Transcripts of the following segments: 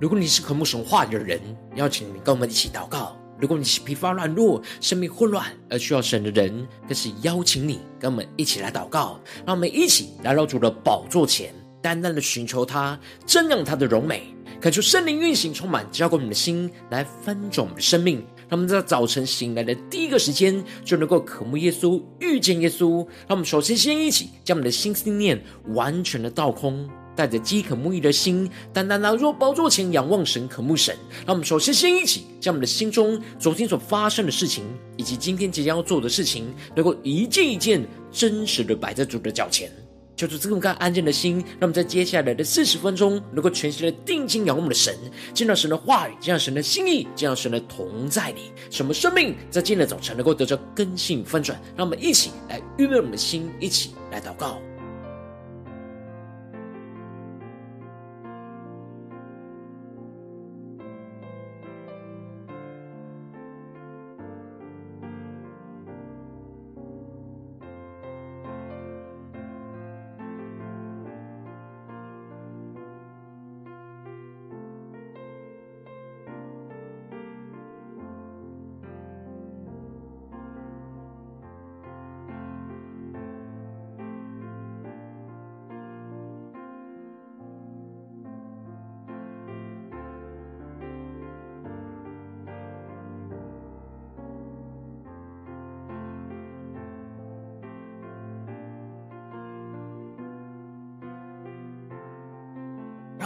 如果你是渴慕神话语的人，邀请你跟我们一起祷告；如果你是疲乏软弱、生命混乱而需要神的人，更是邀请你跟我们一起来祷告。让我们一起来到主的宝座前，单单的寻求他，瞻仰他的荣美，恳求圣灵运行，充满浇灌我们的心，来翻转我们的生命。让我们在早晨醒来的第一个时间，就能够渴慕耶稣、遇见耶稣。让我们首先先一起将我们的心思念完全的倒空，带着饥渴慕义的心，单单来到宝座前仰望神、渴慕神。让我们首先先一起将我们的心中昨天所发生的事情，以及今天即将要做的事情，能够一件一件真实的摆在主的脚前。就是这么个安静的心，让我们在接下来的四十分钟，能够全心的定睛仰望我们的神，见到神的话语，见到神的心意，见到神的同在里，什么生命在今天的早晨能够得着更新翻转。让我们一起来预备我们的心，一起来祷告。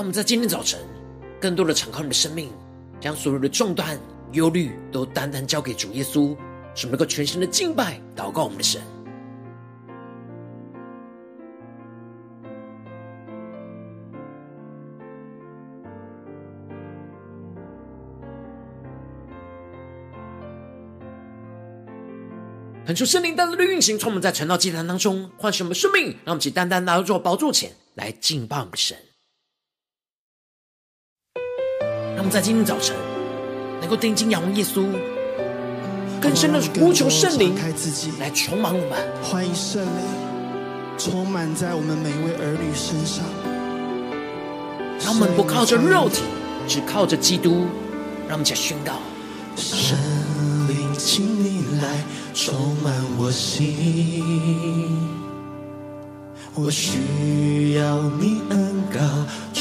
让我们在今天早晨，更多的敞开我们的生命，将所有的重担、忧虑都单单交给主耶稣，使我们能够全心的敬拜、祷告我们的神。恳求圣灵单单的运行，从我们在晨祷祭坛当中唤醒我们生命，让我们起单单来到宝座前来敬拜我们的神。让我们在今天早晨能够定睛仰望耶稣，更深的呼求圣灵来充满我们。欢迎圣灵充满在我们每一位儿女身上。让我们不靠着肉体，只靠着基督。让我们一起宣告：圣灵，请你来充满我心，我需要你恩膏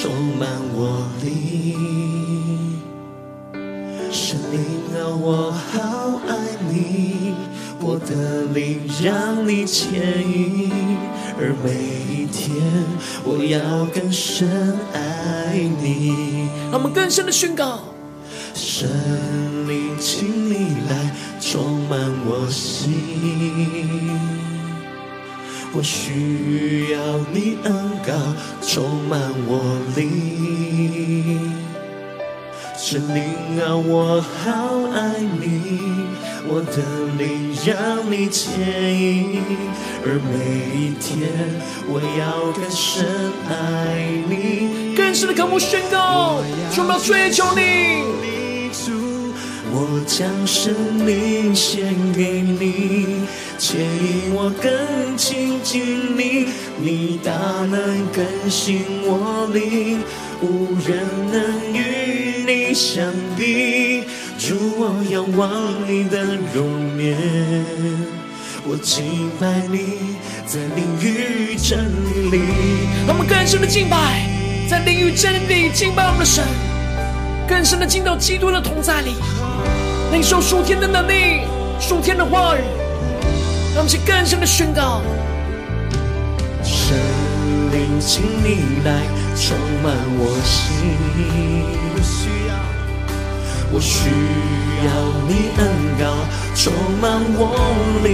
充满我灵。圣灵啊，我好爱你，我的灵让你牵引，而每一天我要更深爱你。让我们更深的宣告：圣灵，请你来充满我心，我需要你恩膏充满我灵。圣灵啊，我好爱你，我的灵让你牵引，而每一天我要更深爱你。更深的渴慕宣告，我要追求你，我将生命献给你，牵引我更亲近你，你大能更新我灵，无人能与。你相比，主，我仰望你的容颜，我敬拜你，在灵与真理。让我们更深的敬拜，在灵与真理敬拜我们的神，更深的进到基督的同在里，领受属天的能力、属天的话语，让我们去更深的宣告。神灵，请你来充满我心。我需要你恩膏充满我灵，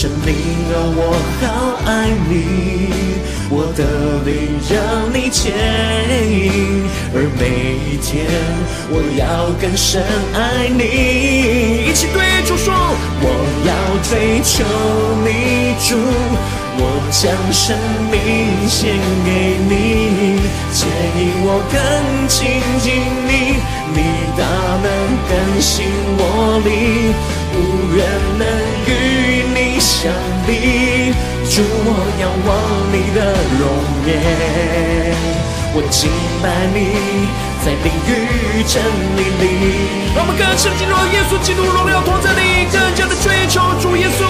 圣灵啊，我好爱你，我的灵让你牵引，而每一天我要更深爱你。一起对主说，我要追求你，主。我将生命献给你，牵引我更亲近你，你大能更新我灵，无人能与你相比。主，我仰望你的容颜，我敬拜你，在灵与真理里。我们更深进入耶稣基督荣耀同在里，更加的追求主耶稣。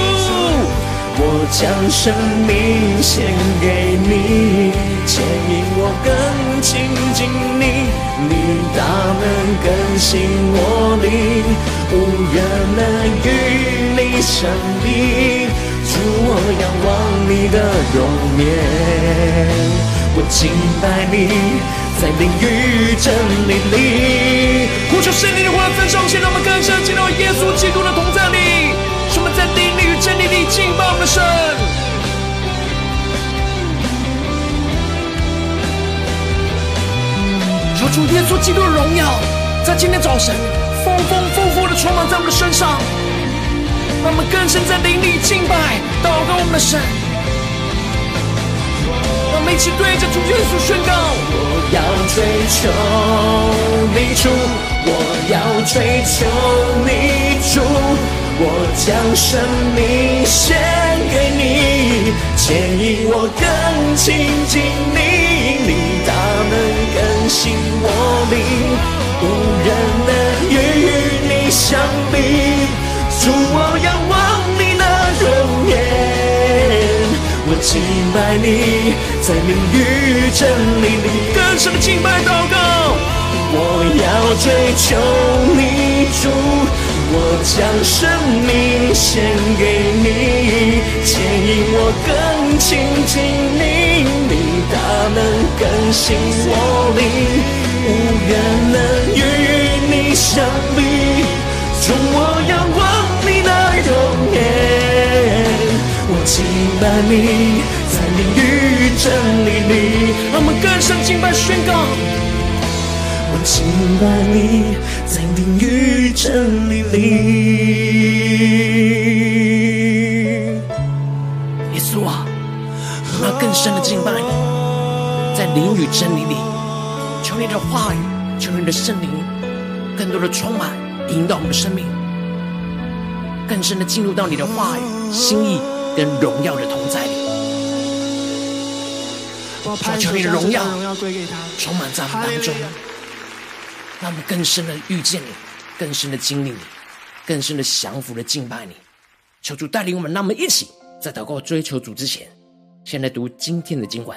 我将生命献给你，牵引我更亲近你，你大能更新我灵，无人能与你相比。你的容颜。我敬拜你，在灵与真理里。呼求圣灵的话，焚烧我们，让我们更深进到耶稣基督的同在里。使我们在灵里与真理里敬拜我们的神。求主耶稣基督的荣耀，在今天早晨丰丰富富的充满在我们的身上。让我们更深在灵里敬拜、祷告我们的神。们一起对着主耶稣宣告：我要追求你主，我要追求你主，我将生命献给你，牵引我更亲近你，你大能更新我灵，无人能与你相比，主，我要敬拜你。在名与真理里，更深的敬拜祷告。我要追求你主，我将生命献给你，牵引我更亲近你，你大能更新我灵，无人敬拜你。在灵与真理里，让我们更深敬拜宣告。我敬拜你，在灵与真理里。耶稣啊，我要更深的敬拜你，在灵与真理里，求你的话语，求你的圣灵，更多的充满，引导我们的生命，更深的进入到你的话语、心意跟荣耀的同在里。求你的荣耀充满在我们当中，让我们更深的遇见你，更深的经历你，更深的降服的敬拜你。求主带领我们，让我们一起在祷告追求主之前，先来读今天的经文。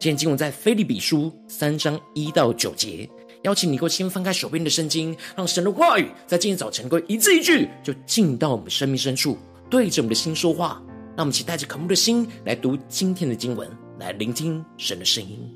今天经文在菲利比书三章一到九节。邀请你，够先翻开手边的圣经，让神的话语在今天早晨，够一字一句就进到我们生命深处，对着我们的心说话。让我们一起带着渴慕的心来读今天的经文。来聆听神的声音。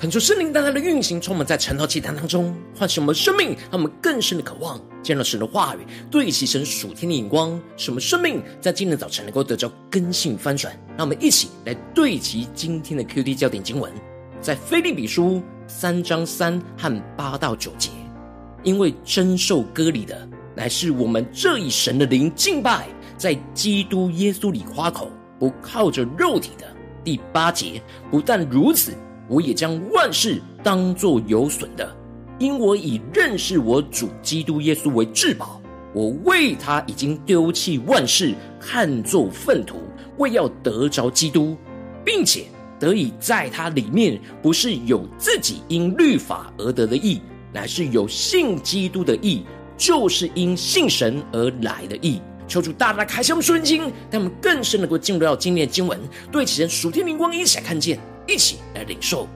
恳求圣灵大大的运行，充满在晨祷祭坛当中，唤醒我们生命，让我们更深的渴望见到神的话语，对齐神属天的眼光，使我们生命在今天早晨能够得到根性翻转。让我们一起来对齐今天的 QD 焦点经文，在腓利比书三章三和八到九节，因为真受割礼的，乃是我们这一神的灵敬拜，在基督耶稣里夸口，不靠着肉体的。第八节，不但如此。我也将万事当作有损的，因我以认识我主基督耶稣为至宝。我为他已经丢弃万事，看作粪土，为要得着基督，并且得以在他里面，不是有自己因律法而得的义，乃是有信基督的义，就是因信神而来的义。求主大大开箱圣经，让我们更深能够进入到今天的经文，对齐神属天灵光一起来看见。一起来领受。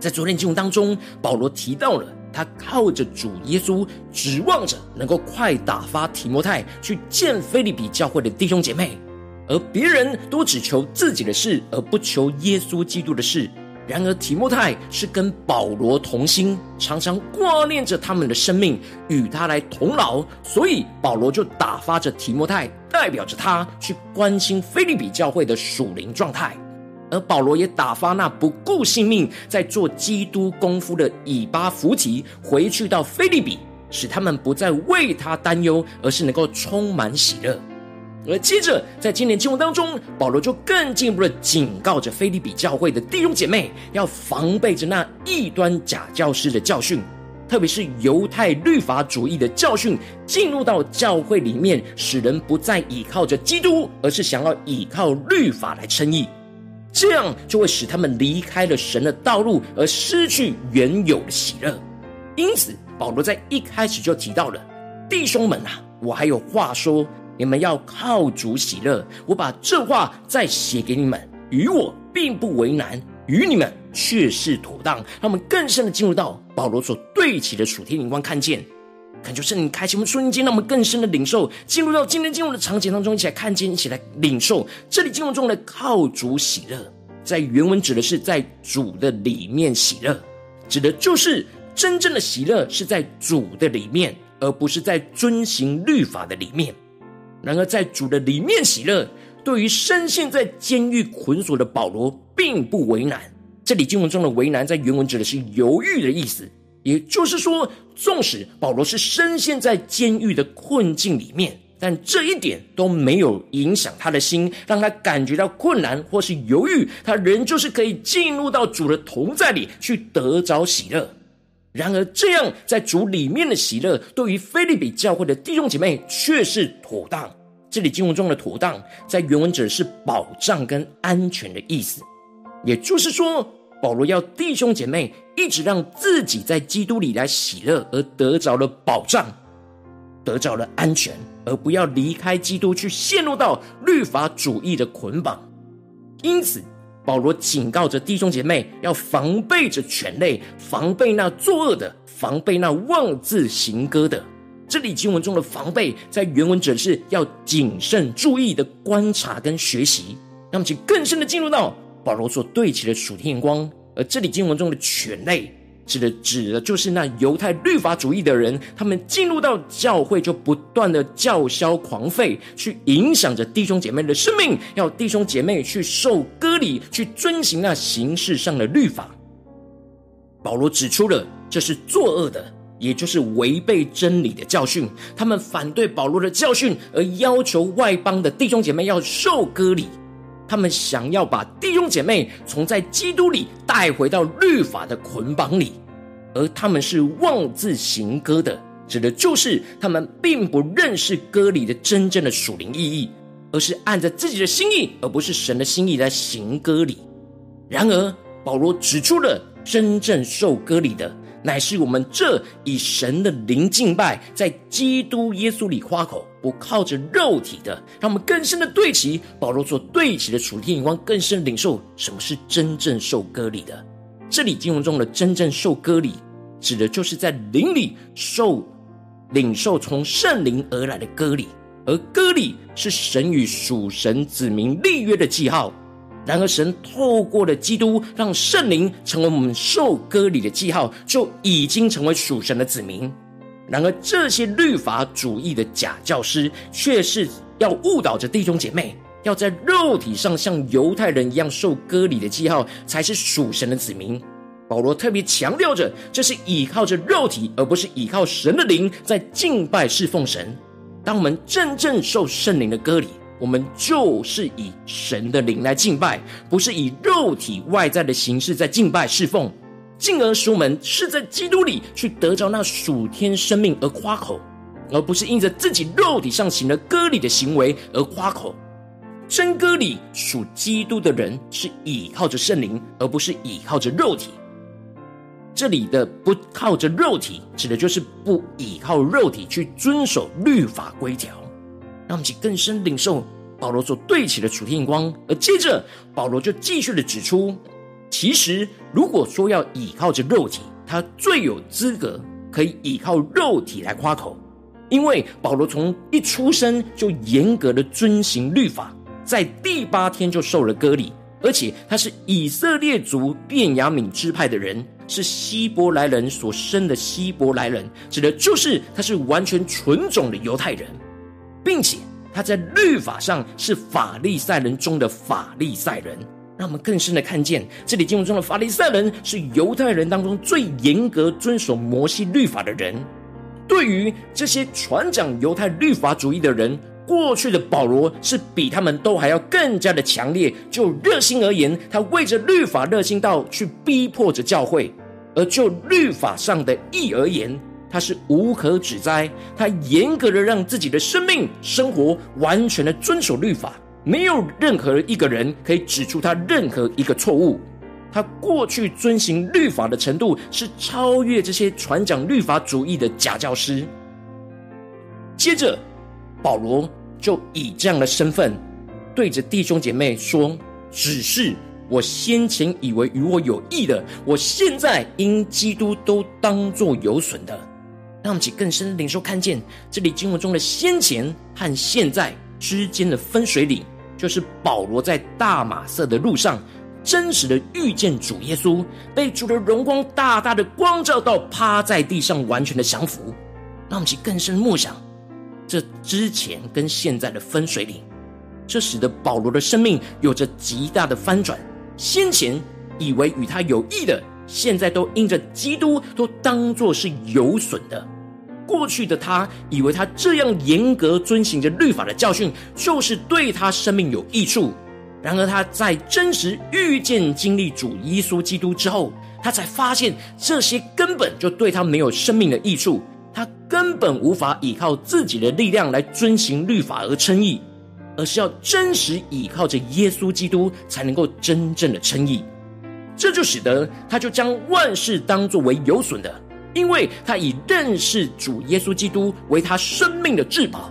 在昨天经文当中，保罗提到了他靠着主耶稣，指望着能够快打发提摩太去见腓利比教会的弟兄姐妹，而别人都只求自己的事，而不求耶稣基督的事。然而提摩太是跟保罗同心，常常挂念着他们的生命，与他来同劳，所以保罗就打发着提摩太，代表着他去关心腓利比教会的属灵状态。而保罗也打发那不顾性命在做基督功夫的以巴弗提回去到腓立比，使他们不再为他担忧，而是能够充满喜乐。而接着在今年经文当中，保罗就更进一步的警告着腓立比教会的弟兄姐妹，要防备着那异端假教师的教训，特别是犹太律法主义的教训，进入到教会里面，使人不再倚靠着基督，而是想要倚靠律法来称义。这样就会使他们离开了神的道路，而失去原有的喜乐。因此，保罗在一开始就提到了：“弟兄们啊，我还有话说，你们要靠主喜乐。我把这话再写给你们，与我并不为难，与你们却是妥当。”让我们更深的进入到保罗所对齐的属天灵光，看见。恳求圣灵开启我们瞬间，让我们更深的领受，进入到今天经文的场景当中，一起来看见，一起来领受。这里经文中的靠主喜乐，在原文指的是在主的里面喜乐，指的就是真正的喜乐是在主的里面，而不是在遵行律法的里面。然而，在主的里面喜乐，对于深陷在监狱捆锁的保罗，并不为难。这里经文中的为难，在原文指的是犹豫的意思。也就是说，纵使保罗是深陷在监狱的困境里面，但这一点都没有影响他的心，让他感觉到困难或是犹豫，他仍旧是可以进入到主的同在里去得着喜乐。然而，这样在主里面的喜乐，对于腓立比教会的弟兄姐妹却是妥当。这里经文中的“妥当”在原文指的是保障跟安全的意思，也就是说。保罗要弟兄姐妹一直让自己在基督里来喜乐，而得着了保障，得着了安全，而不要离开基督去陷入到律法主义的捆绑。因此，保罗警告着弟兄姐妹要防备着犬类，防备那作恶的，防备那妄自行割的。这里经文中的防备，在原文指的是要谨慎注意的观察跟学习，让我们去更深的进入到。保罗所对齐的属天眼光，而这里经文中的犬类，指的指的就是那犹太律法主义的人，他们进入到教会就不断的叫嚣狂吠，去影响着弟兄姐妹的生命，要弟兄姐妹去受割礼，去遵行那形式上的律法。保罗指出了这是作恶的，也就是违背真理的教训。他们反对保罗的教训，而要求外邦的弟兄姐妹要受割礼。他们想要把弟兄姐妹从在基督里带回到律法的捆绑里，而他们是妄自行歌的，指的就是他们并不认识歌里的真正的属灵意义，而是按着自己的心意，而不是神的心意来行歌礼。然而，保罗指出了真正受割礼的。乃是我们这以神的灵敬拜，在基督耶稣里夸口，不靠着肉体的，让我们更深的对齐保罗所对齐的属天眼光，更深领受什么是真正受割礼的。这里经文中的真正受割礼，指的就是在灵里受领受从圣灵而来的割礼，而割礼是神与属神子民立约的记号。然而，神透过了基督，让圣灵成为我们受割礼的记号，就已经成为属神的子民。然而，这些律法主义的假教师，却是要误导着弟兄姐妹，要在肉体上像犹太人一样受割礼的记号，才是属神的子民。保罗特别强调着，这是依靠着肉体，而不是依靠神的灵，在敬拜侍奉神。当我们真正受圣灵的割礼，我们就是以神的灵来敬拜，不是以肉体外在的形式在敬拜侍奉，进而使我们是在基督里去得着那属天生命而夸口，而不是因着自己肉体上行了割礼的行为而夸口。真割礼属基督的人是倚靠着圣灵，而不是倚靠着肉体。这里的不靠着肉体，指的就是不倚靠肉体去遵守律法规条。让我们更深领受保罗所对齐的主题眼光，而接着保罗就继续的指出，其实如果说要倚靠着肉体，他最有资格可以倚靠肉体来夸口，因为保罗从一出生就严格的遵行律法，在第八天就受了割礼，而且他是以色列族便雅悯支派的人，是希伯来人所生的希伯来人，指的就是他是完全纯种的犹太人。并且他在律法上是法利赛人中的法利赛人，让我们更深的看见，这里经文中的法利赛人是犹太人当中最严格遵守摩西律法的人。对于这些传讲犹太律法主义的人，过去的保罗是比他们都还要更加的强烈。就热心而言，他为着律法热心到去逼迫着教会；而就律法上的义而言，他是无可指摘，他严格的让自己的生命生活完全的遵守律法，没有任何一个人可以指出他任何一个错误。他过去遵行律法的程度是超越这些传讲律法主义的假教师。接着，保罗就以这样的身份对着弟兄姐妹说：“只是我先前以为与我有益的，我现在因基督都当作有损的。”让我们起更深领受，看见这里经文中的先前和现在之间的分水岭，就是保罗在大马色的路上，真实的遇见主耶稣，被主的荣光大大的光照到，趴在地上完全的降服。让我们起更深默想，这之前跟现在的分水岭，这使得保罗的生命有着极大的翻转。先前以为与他有益的。现在都因着基督都当作是有损的。过去的他以为他这样严格遵行着律法的教训，就是对他生命有益处。然而他在真实遇见经历主耶稣基督之后，他才发现这些根本就对他没有生命的益处。他根本无法依靠自己的力量来遵行律法而称义，而是要真实依靠着耶稣基督，才能够真正的称义。这就使得他就将万事当作为有损的，因为他以认识主耶稣基督为他生命的至宝。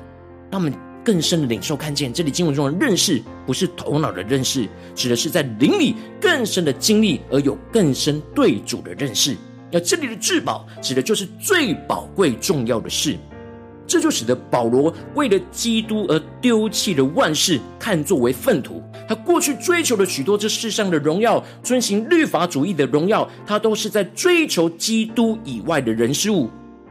他们更深的领受看见，这里经文中的认识不是头脑的认识，指的是在灵里更深的经历，而有更深对主的认识。而这里的至宝，指的就是最宝贵重要的事。这就使得保罗为了基督而丢弃了万事，看作为粪土。他过去追求了许多这世上的荣耀，遵行律法主义的荣耀，他都是在追求基督以外的人事物。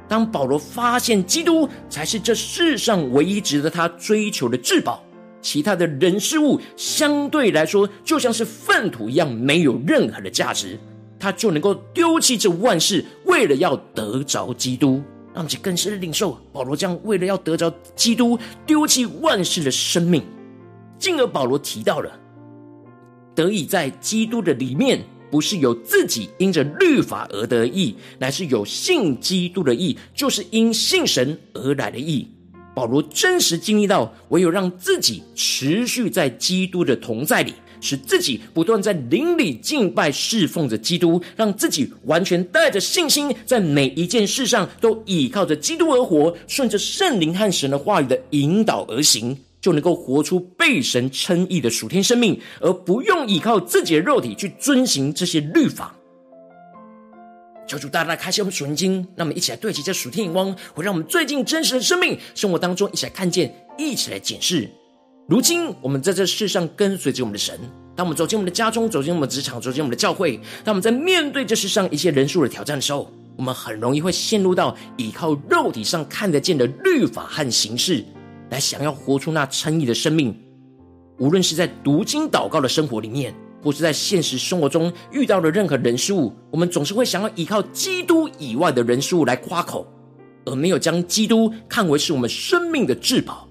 当保罗发现基督才是这世上唯一值得他追求的至宝，其他的人事物相对来说就像是粪土一样，没有任何的价值，他就能够丢弃这万事，为了要得着基督。让我们更深的领受保罗将为了要得着基督，丢弃万事的生命。进而保罗提到了，得以在基督的里面，不是有自己因着律法而得的义，乃是有信基督的义，就是因信神而来的义。保罗真实经历到，唯有让自己持续在基督的同在里，使自己不断在灵里敬拜侍奉着基督，让自己完全带着信心，在每一件事上都倚靠着基督而活，顺着圣灵和神的话语的引导而行。就能够活出被神称义的属天生命，而不用依靠自己的肉体去遵行这些律法。求主大大开启我们属灵经，让我们一起来对齐这属天眼光，会让我们最近真实的生命生活当中一起来看见，一起来检视。如今我们在这世上跟随着我们的神，当我们走进我们的家中，走进我们的职场，走进我们的教会，当我们在面对这世上一些人数的挑战的时候，我们很容易会陷入到依靠肉体上看得见的律法和形式，来想要活出那称义的生命。无论是在读经祷告的生活里面，或是在现实生活中遇到的任何人事物，我们总是会想要依靠基督以外的人事物来夸口，而没有将基督看为是我们生命的至宝。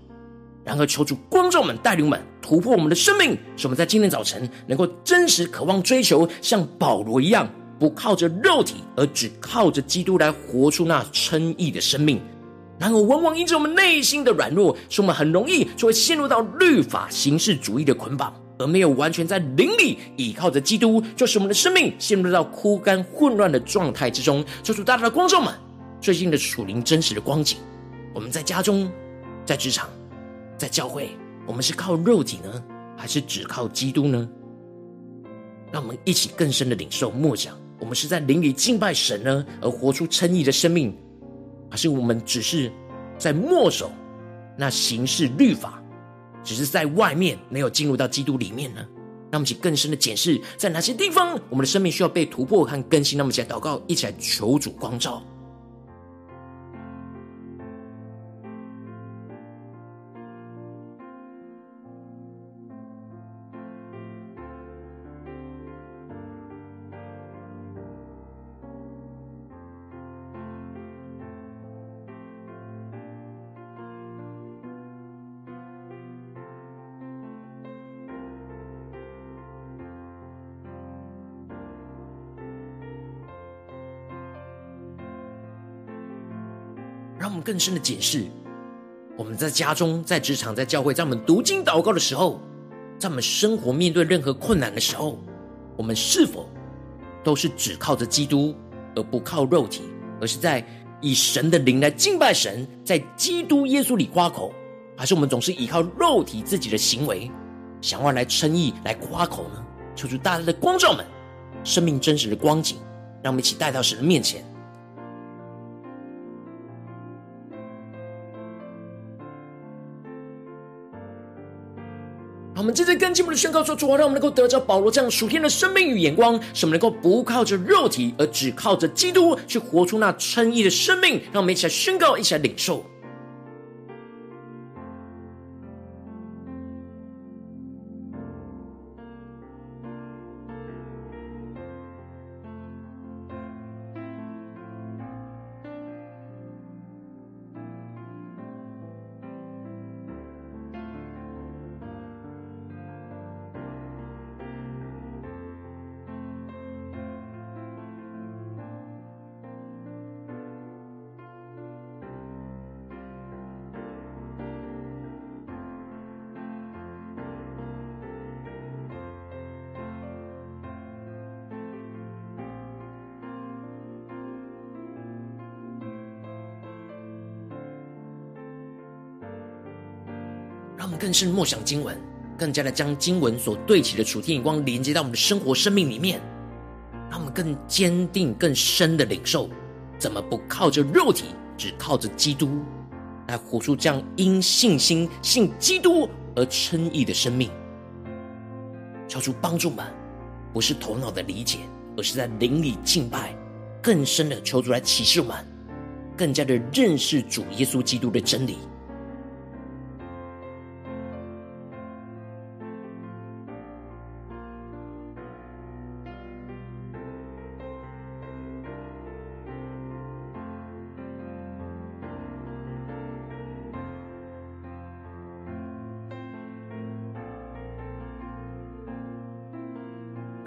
然而，求主光照我们，带领我们突破我们的生命，使我们在今天早晨能够真实渴望追求，像保罗一样，不靠着肉体，而只靠着基督来活出那称义的生命。然而，往往因着我们内心的软弱，使我们很容易就会陷入到律法形式主义的捆绑，而没有完全在灵里倚靠着基督，就使我们的生命陷入到枯干混乱的状态之中。求主大大的光照们，最近的属灵真实的光景，我们在家中，在职场。在教会，我们是靠肉体呢，还是只靠基督呢？让我们一起更深的领受默想，我们是在灵里敬拜神呢，而活出称义的生命，还是我们只是在默守那形式律法，只是在外面没有进入到基督里面呢？让我们一起更深的检视，在哪些地方我们的生命需要被突破和更新？那么，一起来祷告，一起来求主光照。更深的解释，我们在家中、在职场、在教会，在我们读经祷告的时候，在我们生活面对任何困难的时候，我们是否都是只靠着基督，而不靠肉体，而是在以神的灵来敬拜神，在基督耶稣里夸口，还是我们总是依靠肉体自己的行为，想要来称义、来夸口呢？求主大大的光照们，生命真实的光景，让我们一起带到神的面前。我们正在跟进我们的宣告说：主啊，让我们能够得着保罗这样属天的生命与眼光，使我们能够不靠着肉体，而只靠着基督去活出那称义的生命。让我们一起来宣告，一起来领受。他们更是默想经文，更加的将经文所对齐的属天眼光连接到我们的生活生命里面，让我们更坚定、更深的领受，怎么不靠着肉体，只靠着基督，来活出这样因信心信基督而称义的生命。求主帮助们，不是头脑的理解，而是在灵里敬拜，更深的求主来启示我们，更加的认识主耶稣基督的真理。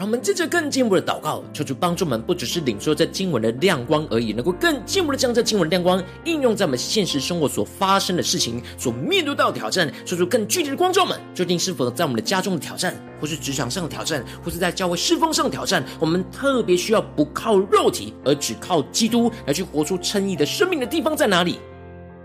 让我们接着更进一步的祷告，求主帮助我们，不只是领受这经文的亮光而已，能够更进一步的将这经文的亮光应用在我们现实生活所发生的事情、所面对到的挑战，求主更具体的光照们，究竟是否在我们的家中的挑战，或是职场上的挑战，或是在教会侍奉上的挑战，我们特别需要不靠肉体，而只靠基督来去活出称义的生命的地方在哪里？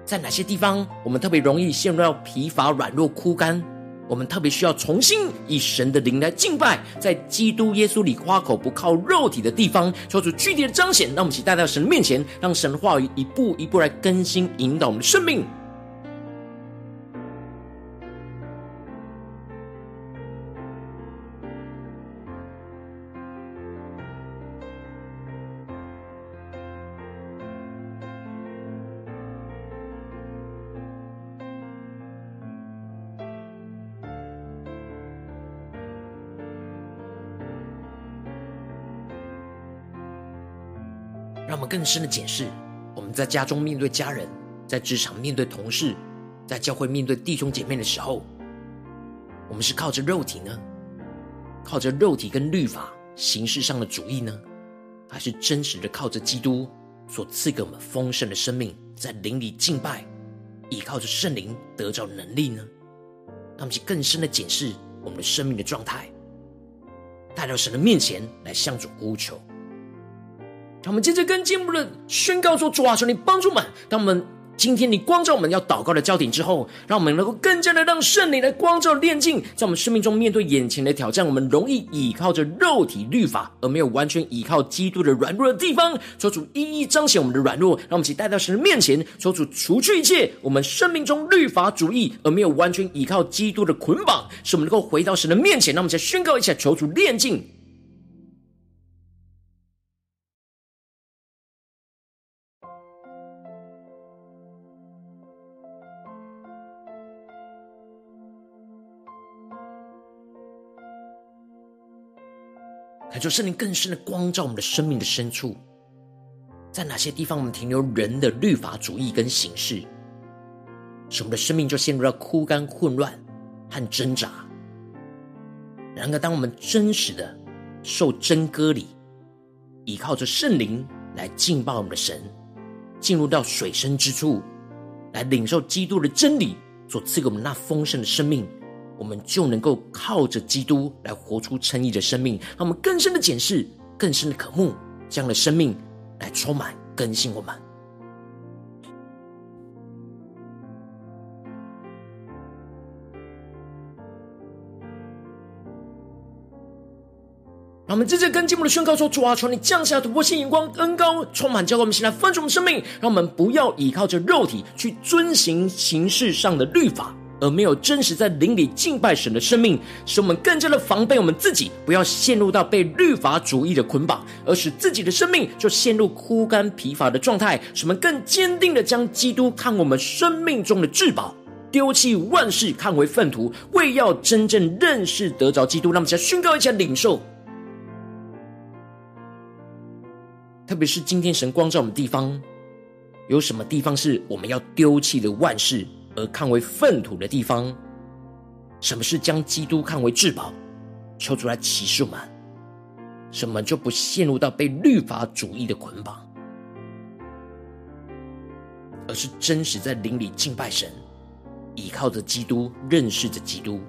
在哪些地方我们特别容易陷入到疲乏、软弱、枯干？我们特别需要重新以神的灵来敬拜，在基督耶稣里夸口不靠肉体的地方，求出具体的彰显。让我们一起带到神面前，让神的话语一步一步来更新引导我们的生命。更深的检视，我们在家中面对家人，在职场面对同事，在教会面对弟兄姐妹的时候，我们是靠着肉体呢？靠着肉体跟律法形式上的主义呢？还是真实的靠着基督所赐给我们丰盛的生命，在灵里敬拜，依靠着圣灵得着能力呢？让我们去更深的检视我们的生命的状态，带到神的面前来向主呼求。让我们接着跟进步的宣告说：主啊，求你帮助我们，当我们。今天你光照我们要祷告的焦点之后，让我们能够更加的让圣灵来光照炼净，在我们生命中面对眼前的挑战，我们容易倚靠着肉体律法，而没有完全倚靠基督的软弱的地方，求主一一彰显我们的软弱，让我们一起带到神的面前，求主除去一切我们生命中律法主义而没有完全倚靠基督的捆绑，使我们能够回到神的面前，让我们再宣告一下，求主炼净。感受圣灵更深的光照我们的生命的深处，在哪些地方我们停留人的律法主义跟形式，使我们的生命就陷入到枯干、混乱和挣扎。然而，当我们真实的受真割礼，依靠着圣灵来敬拜我们的神，进入到水深之处，来领受基督的真理所赐给我们那丰盛的生命。我们就能够靠着基督来活出称义的生命，让我们更深的检视、更深的渴慕这样的生命来充满更新我们。让我们接着跟进我们的宣告说：主啊，求你降下突破性眼光、恩膏，充满教灌我们，现在丰盛我们生命，让我们不要依靠着肉体去遵行形式上的律法。而没有真实在灵里敬拜神的生命，使我们更加的防备我们自己，不要陷入到被律法主义的捆绑，而使自己的生命就陷入枯干疲乏的状态。使我们更坚定的将基督看我们生命中的至宝，丢弃万事看为粪土，为要真正认识得着基督。让我们再宣告一下领受，特别是今天神光照我们地方，有什么地方是我们要丢弃的万事？而看为粪土的地方，什么是将基督看为至宝？求出来启示我们，什么就不陷入到被律法主义的捆绑，而是真实在灵里敬拜神，依靠着基督，认识着基督。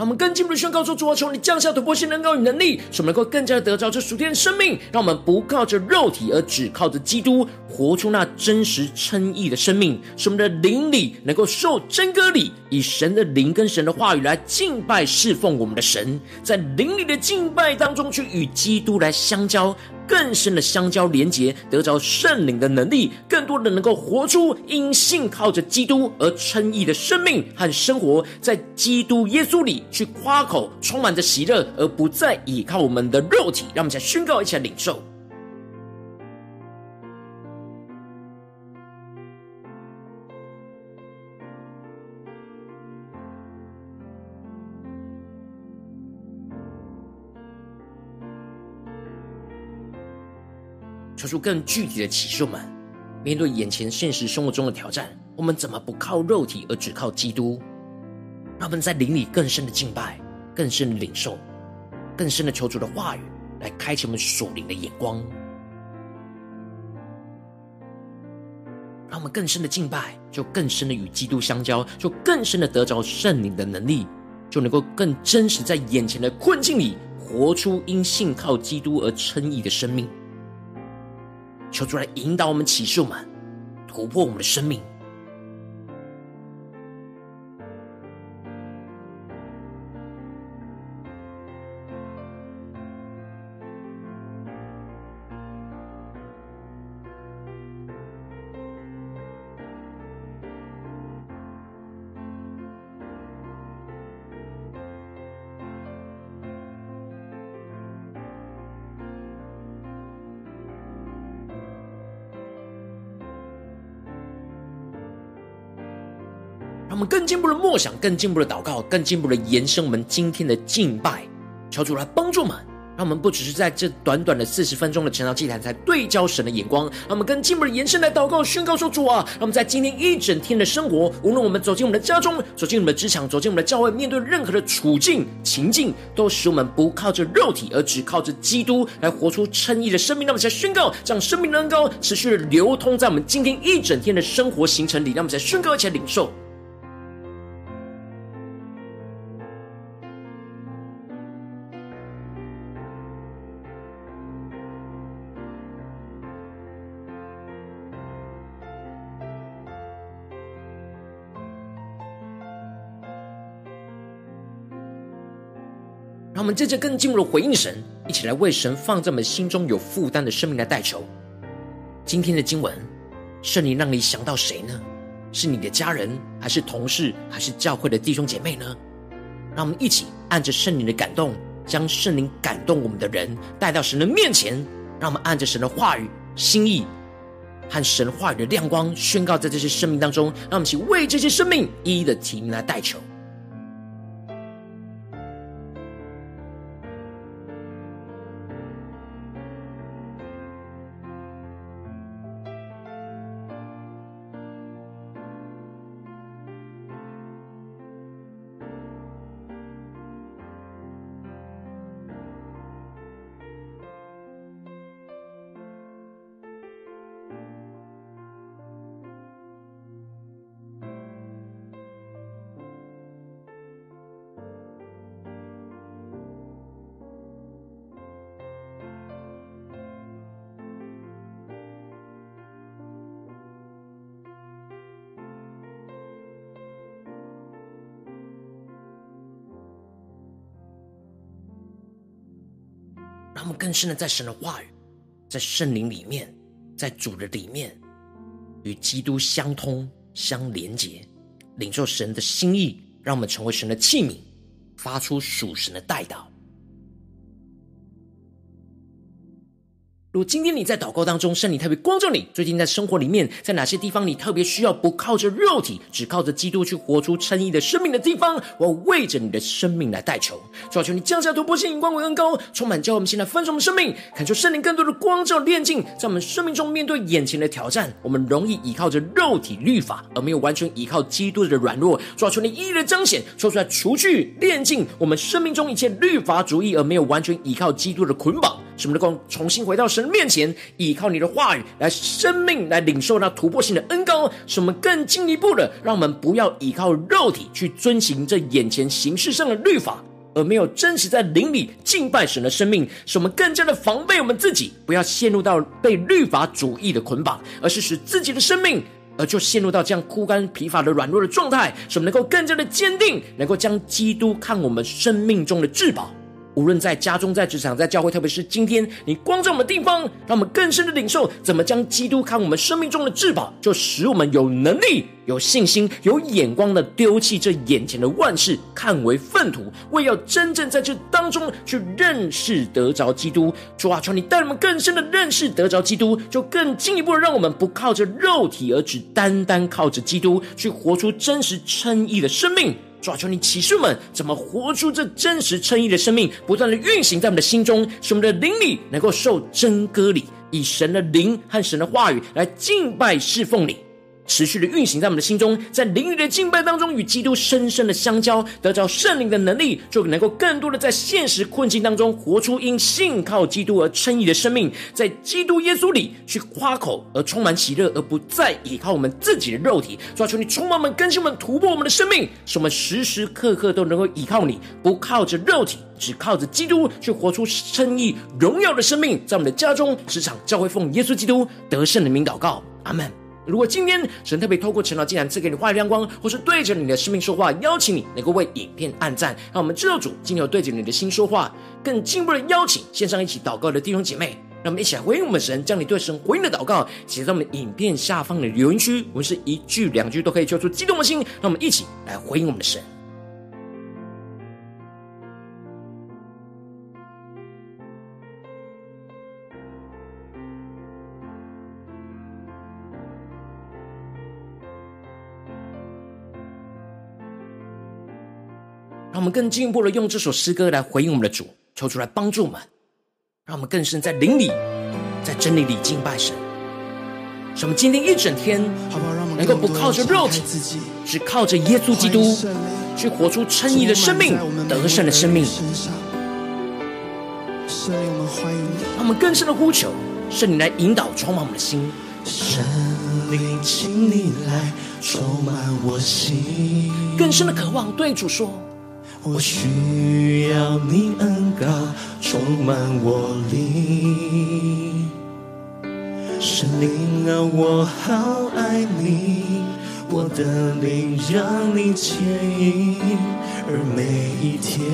让我们更进一步的宣告说：主啊，求你降下突破性能高与能力，使我们能够更加的得着这属天的生命。让我们不靠着肉体，而只靠着基督，活出那真实称义的生命。使我们的灵里能够受真割礼，以神的灵跟神的话语来敬拜侍奉我们的神，在灵里的敬拜当中去与基督来相交。更深的相交连结，得着圣灵的能力，更多的能够活出因信靠着基督而称义的生命和生活，在基督耶稣里去夸口，充满着喜乐，而不再倚靠我们的肉体。让我们再宣告一下领受。出更具体的启示们，面对眼前现实生活中的挑战，我们怎么不靠肉体，而只靠基督？让我们在灵里更深的敬拜，更深的领受，更深的求主的话语，来开启我们属灵的眼光。让我们更深的敬拜，就更深的与基督相交，就更深的得着圣灵的能力，就能够更真实在眼前的困境里，活出因信靠基督而称义的生命。求主来引导我们，启示我们，突破我们的生命。默想，更进步的祷告，更进步的延伸我们今天的敬拜，求主来帮助我们。让我们不只是在这短短的四十分钟的晨祷祭坛，才对焦神的眼光，让我们更进步的延伸来祷告、宣告说：“主啊，让我们在今天一整天的生活，无论我们走进我们的家中，走进我们的职场，走进我们的教会，面对任何的处境情境，都使我们不靠着肉体，而只靠着基督来活出称义的生命。让我们才宣告，这样生命的恩膏持续的流通在我们今天一整天的生活行程里。让我们才宣告，而且领受。”让我们接着更进一步的回应神，一起来为神放在我们心中有负担的生命来代求。今天的经文，圣灵让你想到谁呢？是你的家人，还是同事，还是教会的弟兄姐妹呢？让我们一起按着圣灵的感动，将圣灵感动我们的人带到神的面前。让我们按着神的话语、心意和神话语的亮光，宣告在这些生命当中。让我们一起为这些生命一一的提名来代求。更深的在神的话语，在圣灵里面，在主的里面，与基督相通、相连接，领受神的心意，让我们成为神的器皿，发出属神的代祷。如果今天你在祷告当中，圣灵特别光照你，最近在生活里面，在哪些地方你特别需要不靠着肉体，只靠着基督去活出称义的生命的地方，我为着你的生命来代求，主要求你降下突破性、眼光为恩膏，充满教我们现在分盛的生命，恳求圣灵更多的光照炼净，在我们生命中面对眼前的挑战，我们容易依靠着肉体律法，而没有完全依靠基督的软弱，主要求你一一的彰显，说出来除去炼净我们生命中一切律法主义，而没有完全依靠基督的捆绑。使我们能够重新回到神面前，依靠你的话语来生命，来领受那突破性的恩膏。使我们更进一步的，让我们不要依靠肉体去遵行这眼前形式上的律法，而没有真实在灵里敬拜神的生命。使我们更加的防备我们自己，不要陷入到被律法主义的捆绑，而是使自己的生命，而就陷入到这样枯干疲乏的软弱的状态。使我们能够更加的坚定，能够将基督看我们生命中的至宝。无论在家中、在职场、在教会，特别是今天你光在我们地方，让我们更深的领受怎么将基督看我们生命中的至宝，就使我们有能力、有信心、有眼光的丢弃这眼前的万事，看为粪土，为要真正在这当中去认识得着基督。主啊，求你带我们更深的认识得着基督，就更进一步的让我们不靠着肉体，而只单单靠着基督，去活出真实称义的生命。抓住，你启示们怎么活出这真实称义的生命，不断的运行在我们的心中，使我们的灵里能够受真割礼，以神的灵和神的话语来敬拜侍奉你。持续的运行在我们的心中，在灵里的敬拜当中，与基督深深的相交，得着圣灵的能力，就能够更多的在现实困境当中活出因信靠基督而称义的生命，在基督耶稣里去夸口而充满喜乐，而不再依靠我们自己的肉体。抓住，你充满我们、更新我们、突破我们的生命，使我们时时刻刻都能够依靠你，不靠着肉体，只靠着基督去活出称义荣耀的生命，在我们的家中、职场、教会，奉耶稣基督得胜的名祷告，阿门。如果今天神特别透过陈老竟然赐给你话语亮光，或是对着你的生命说话，邀请你能够为影片按赞，让我们知道主今天有对着你的心说话，更进一步的邀请线上一起祷告的弟兄姐妹，让我们一起来回应我们神，将你对神回应的祷告写在我们影片下方的留言区，我们是一句两句都可以揪出激动的心，让我们一起来回应我们的神。让我们更进一步的用这首诗歌来回应我们的主，求主来帮助我们，让我们更深在灵里，在真理里敬拜神。使我们今天一整天能够不靠着肉体，只靠着耶稣基督，去活出称义的生命、得胜的生命。圣灵，我们欢迎你，让我们更深的呼求圣灵来引导、充满我们的心。圣灵，请你来充满我心，更深的渴望对主说。我需要你恩膏充满我灵，神灵啊，我好爱你，我的灵让你牵引，而每一天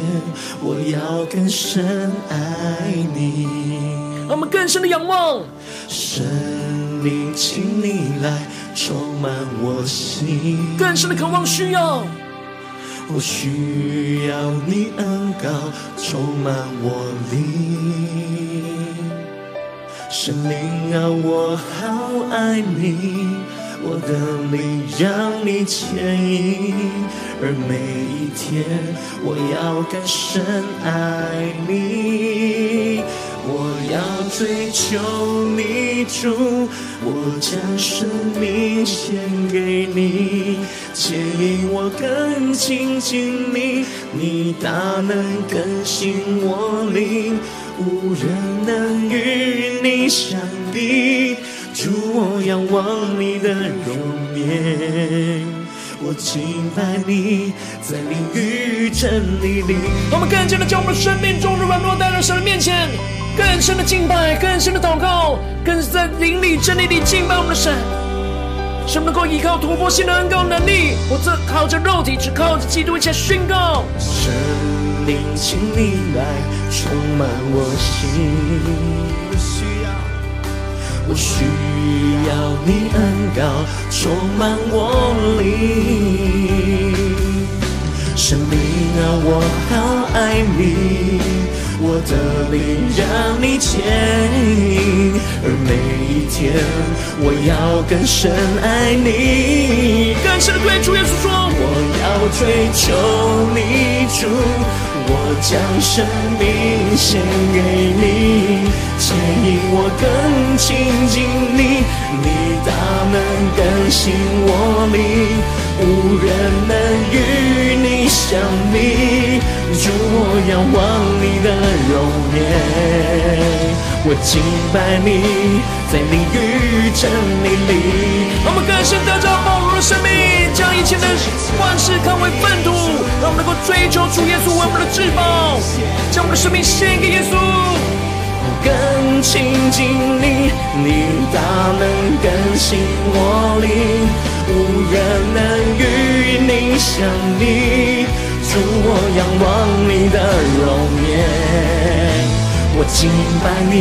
我要更深爱你。让我们更深的仰望，神灵，请你来充满我心，更深的渴望需要。我需要你恩膏充满我灵，神灵啊，我好爱你，我的灵让你牵引，而每一天我要更深爱你。我要追求你主，我将生命献给你，牵引我更亲近你，你大能更新我灵，无人能与你相比。主，我仰望你的容颜，我敬拜你，在灵与真理里。我们更加的将我们生命中的软弱带到神的面前。更深的敬拜，更深的祷告，更是在灵里真理里敬拜我们的神，使我们能够依靠突破性的恩膏能力，不再靠着肉体，只靠着基督一切宣告。神灵，请你来充满我心，我需要，我需要你恩膏充满我灵。神灵啊，我好爱你。我的灵让你牵引，而每一天我要更深爱你。更深的对主耶稣说，我要追求你主，我将生命献给你，牵引我更亲近你，你大能更新我灵。无人能与你相比，主，我仰望你的容颜，我敬拜你，在灵与真理里。我们更深得着宝贵的生命，一切的万事看为粪土，让我们能够追求主耶稣为我们的至宝，将我们的生命献给耶稣，更亲近你，你大能更新我灵。无人能与你相比，主，我仰望你的容颜，我敬拜你，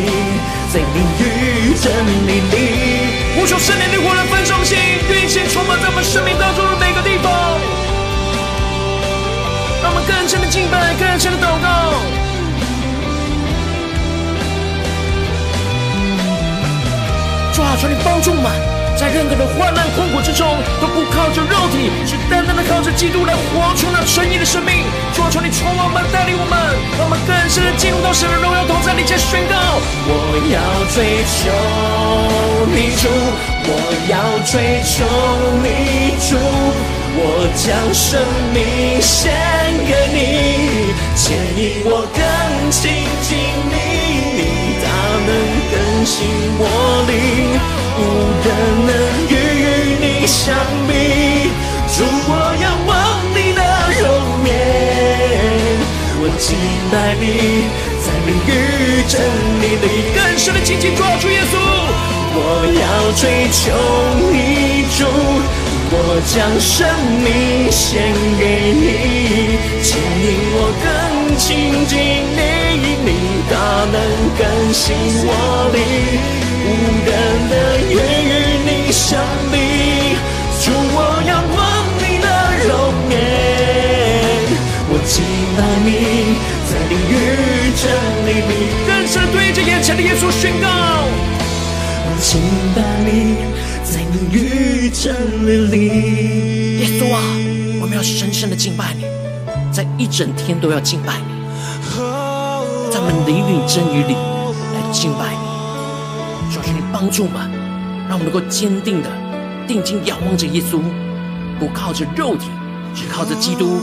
在灵与真理里。呼求圣灵的火来焚烧心，运行充满在我们生命当中的每个地方，让我们更深的敬拜，更深的祷告。主啊，求你帮助我们。在任何的患难困苦之中，都不靠着肉体，是单单的靠着基督来活出那称义的生命。主啊，求你充满我们，带领我们，我们更深的进入到神的荣耀同在里，前宣告：我要追求你主，我要追求你主，我将生命献给你，牵引我更亲近你，你大能更新我灵。无人能与你相比，主，我仰望你的容颜，我敬拜你，在灵与真理里更深的紧紧抓住耶稣。我要追求你主，我将生命献给你，牵引我更亲近你，你大能更新我灵。无人能与你相比，主，我仰望你的容颜，我敬拜你，在灵与真理里，更深对着眼前的耶稣宣告。我敬拜你，在灵与真理里。耶稣啊，我们要深深的敬拜你，在一整天都要敬拜你，在我们灵里真语里来敬拜你。帮助我们，让我们能够坚定的定睛仰望着耶稣，不靠着肉体，只靠着基督。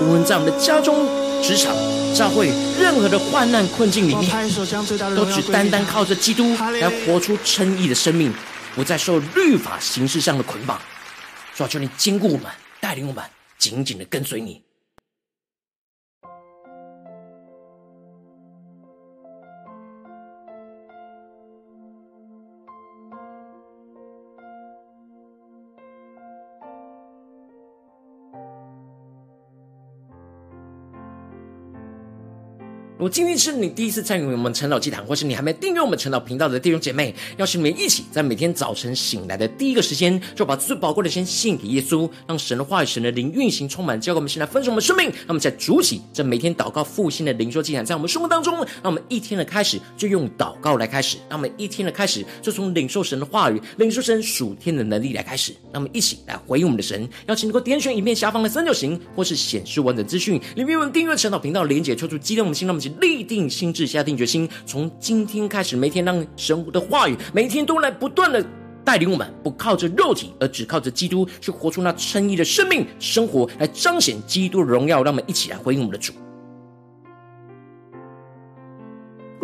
无论在我们的家中、职场、教会，任何的患难困境里面，都只单单靠着基督来活出称义的生命，不再受律法形式上的捆绑。求求你坚固我们，带领我们，紧紧的跟随你。我今天是你第一次参与我们晨祷祭坛，或是你还没订阅我们晨祷频道的弟兄姐妹，邀请你们一起在每天早晨醒来的第一个时间，就把最宝贵的先献给耶稣，让神的话语、神的灵运行充满，交给我们现在分盛我们生命。那么在主起这每天祷告复兴的灵修祭坛，在我们生活当中，让我们一天的开始就用祷告来开始，让我们一天的开始就从领受神的话语、领受神属天的能力来开始。那我们一起来回应我们的神，邀请能够点选影片下方的三角形，或是显示完整资讯里面有订阅晨祷频道连结，抽出激动我们心，让我们立定心智，下定决心，从今天开始，每天让神的话语，每天都来不断的带领我们，不靠着肉体，而只靠着基督，去活出那称义的生命生活，来彰显基督的荣耀。让我们一起来回应我们的主。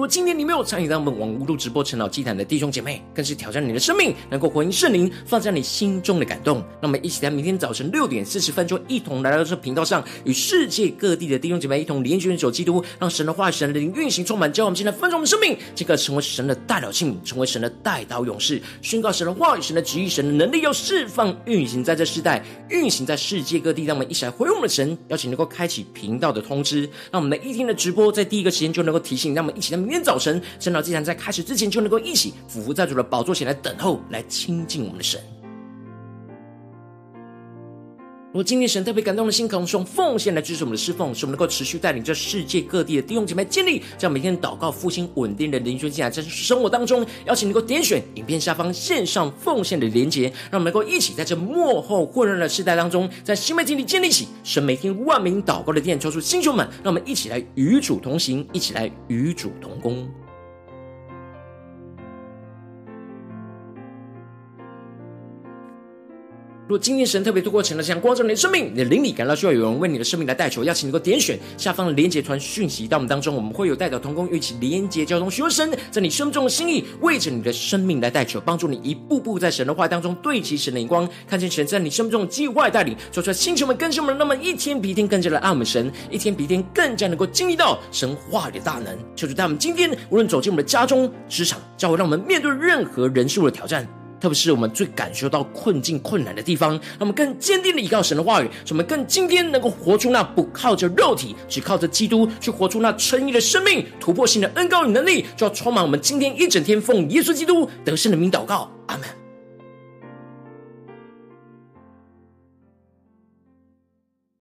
如果今天你没有参与到我们网络直播晨祷祭坛的弟兄姐妹，更是挑战你的生命，能够回应圣灵放在你心中的感动。那么，一起在明天早晨六点四十分，就一同来到这频道上，与世界各地的弟兄姐妹一同联结、守基督，让神的话语、神的灵运行充满，教我们现在分盛的生命，这个成为神的代祷器，成为神的代祷勇士，宣告神的话语、神的旨意、神的能力，要释放运行在这世代，运行在世界各地。让我们一起来回应我们的神，邀请能够开启频道的通知，让我们每一天的直播在第一个时间就能够提醒，让我们一起在。明天早晨，圣道祭坛在开始之前，就能够一起俯伏在主的宝座前来等候，来亲近我们的神。如果今天神特别感动的心，可能用奉献来支持我们的侍奉，使我们能够持续带领这世界各地的弟兄姐妹建立这样每天祷告复兴稳定的灵修进来，在生活当中，邀请能够点选影片下方线上奉献的连结，让我们能够一起在这幕后混乱的时代当中，在新媒体里建立起神每天万名祷告的殿，抽出星球们，让我们一起来与主同行，一起来与主同工。若今天神特别透过晨祷像光照你的生命，你的灵里感到需要有人为你的生命来代求，邀请你能够点选下方的连结传讯息到我们当中，我们会有代表同工一起连结交通，寻求神在你生命中的心意，为着你的生命来代求，帮助你一步步在神的话当中对齐神的眼光，看见神在你生命中的计划带领，说出来星球们更新们，那么一天比一天更加的爱我们神，一天比一天更加能够经历到神话语的大能。求主他们今天无论走进我们的家中、职场、教会，让我们面对任何人事物的挑战。特别是我们最感受到困境、困难的地方，让我们更坚定的依靠神的话语，使我们更今天能够活出那不靠着肉体，只靠着基督去活出那诚意的生命、突破性的恩高与能力，就要充满我们今天一整天，奉耶稣基督得胜的名祷告。阿门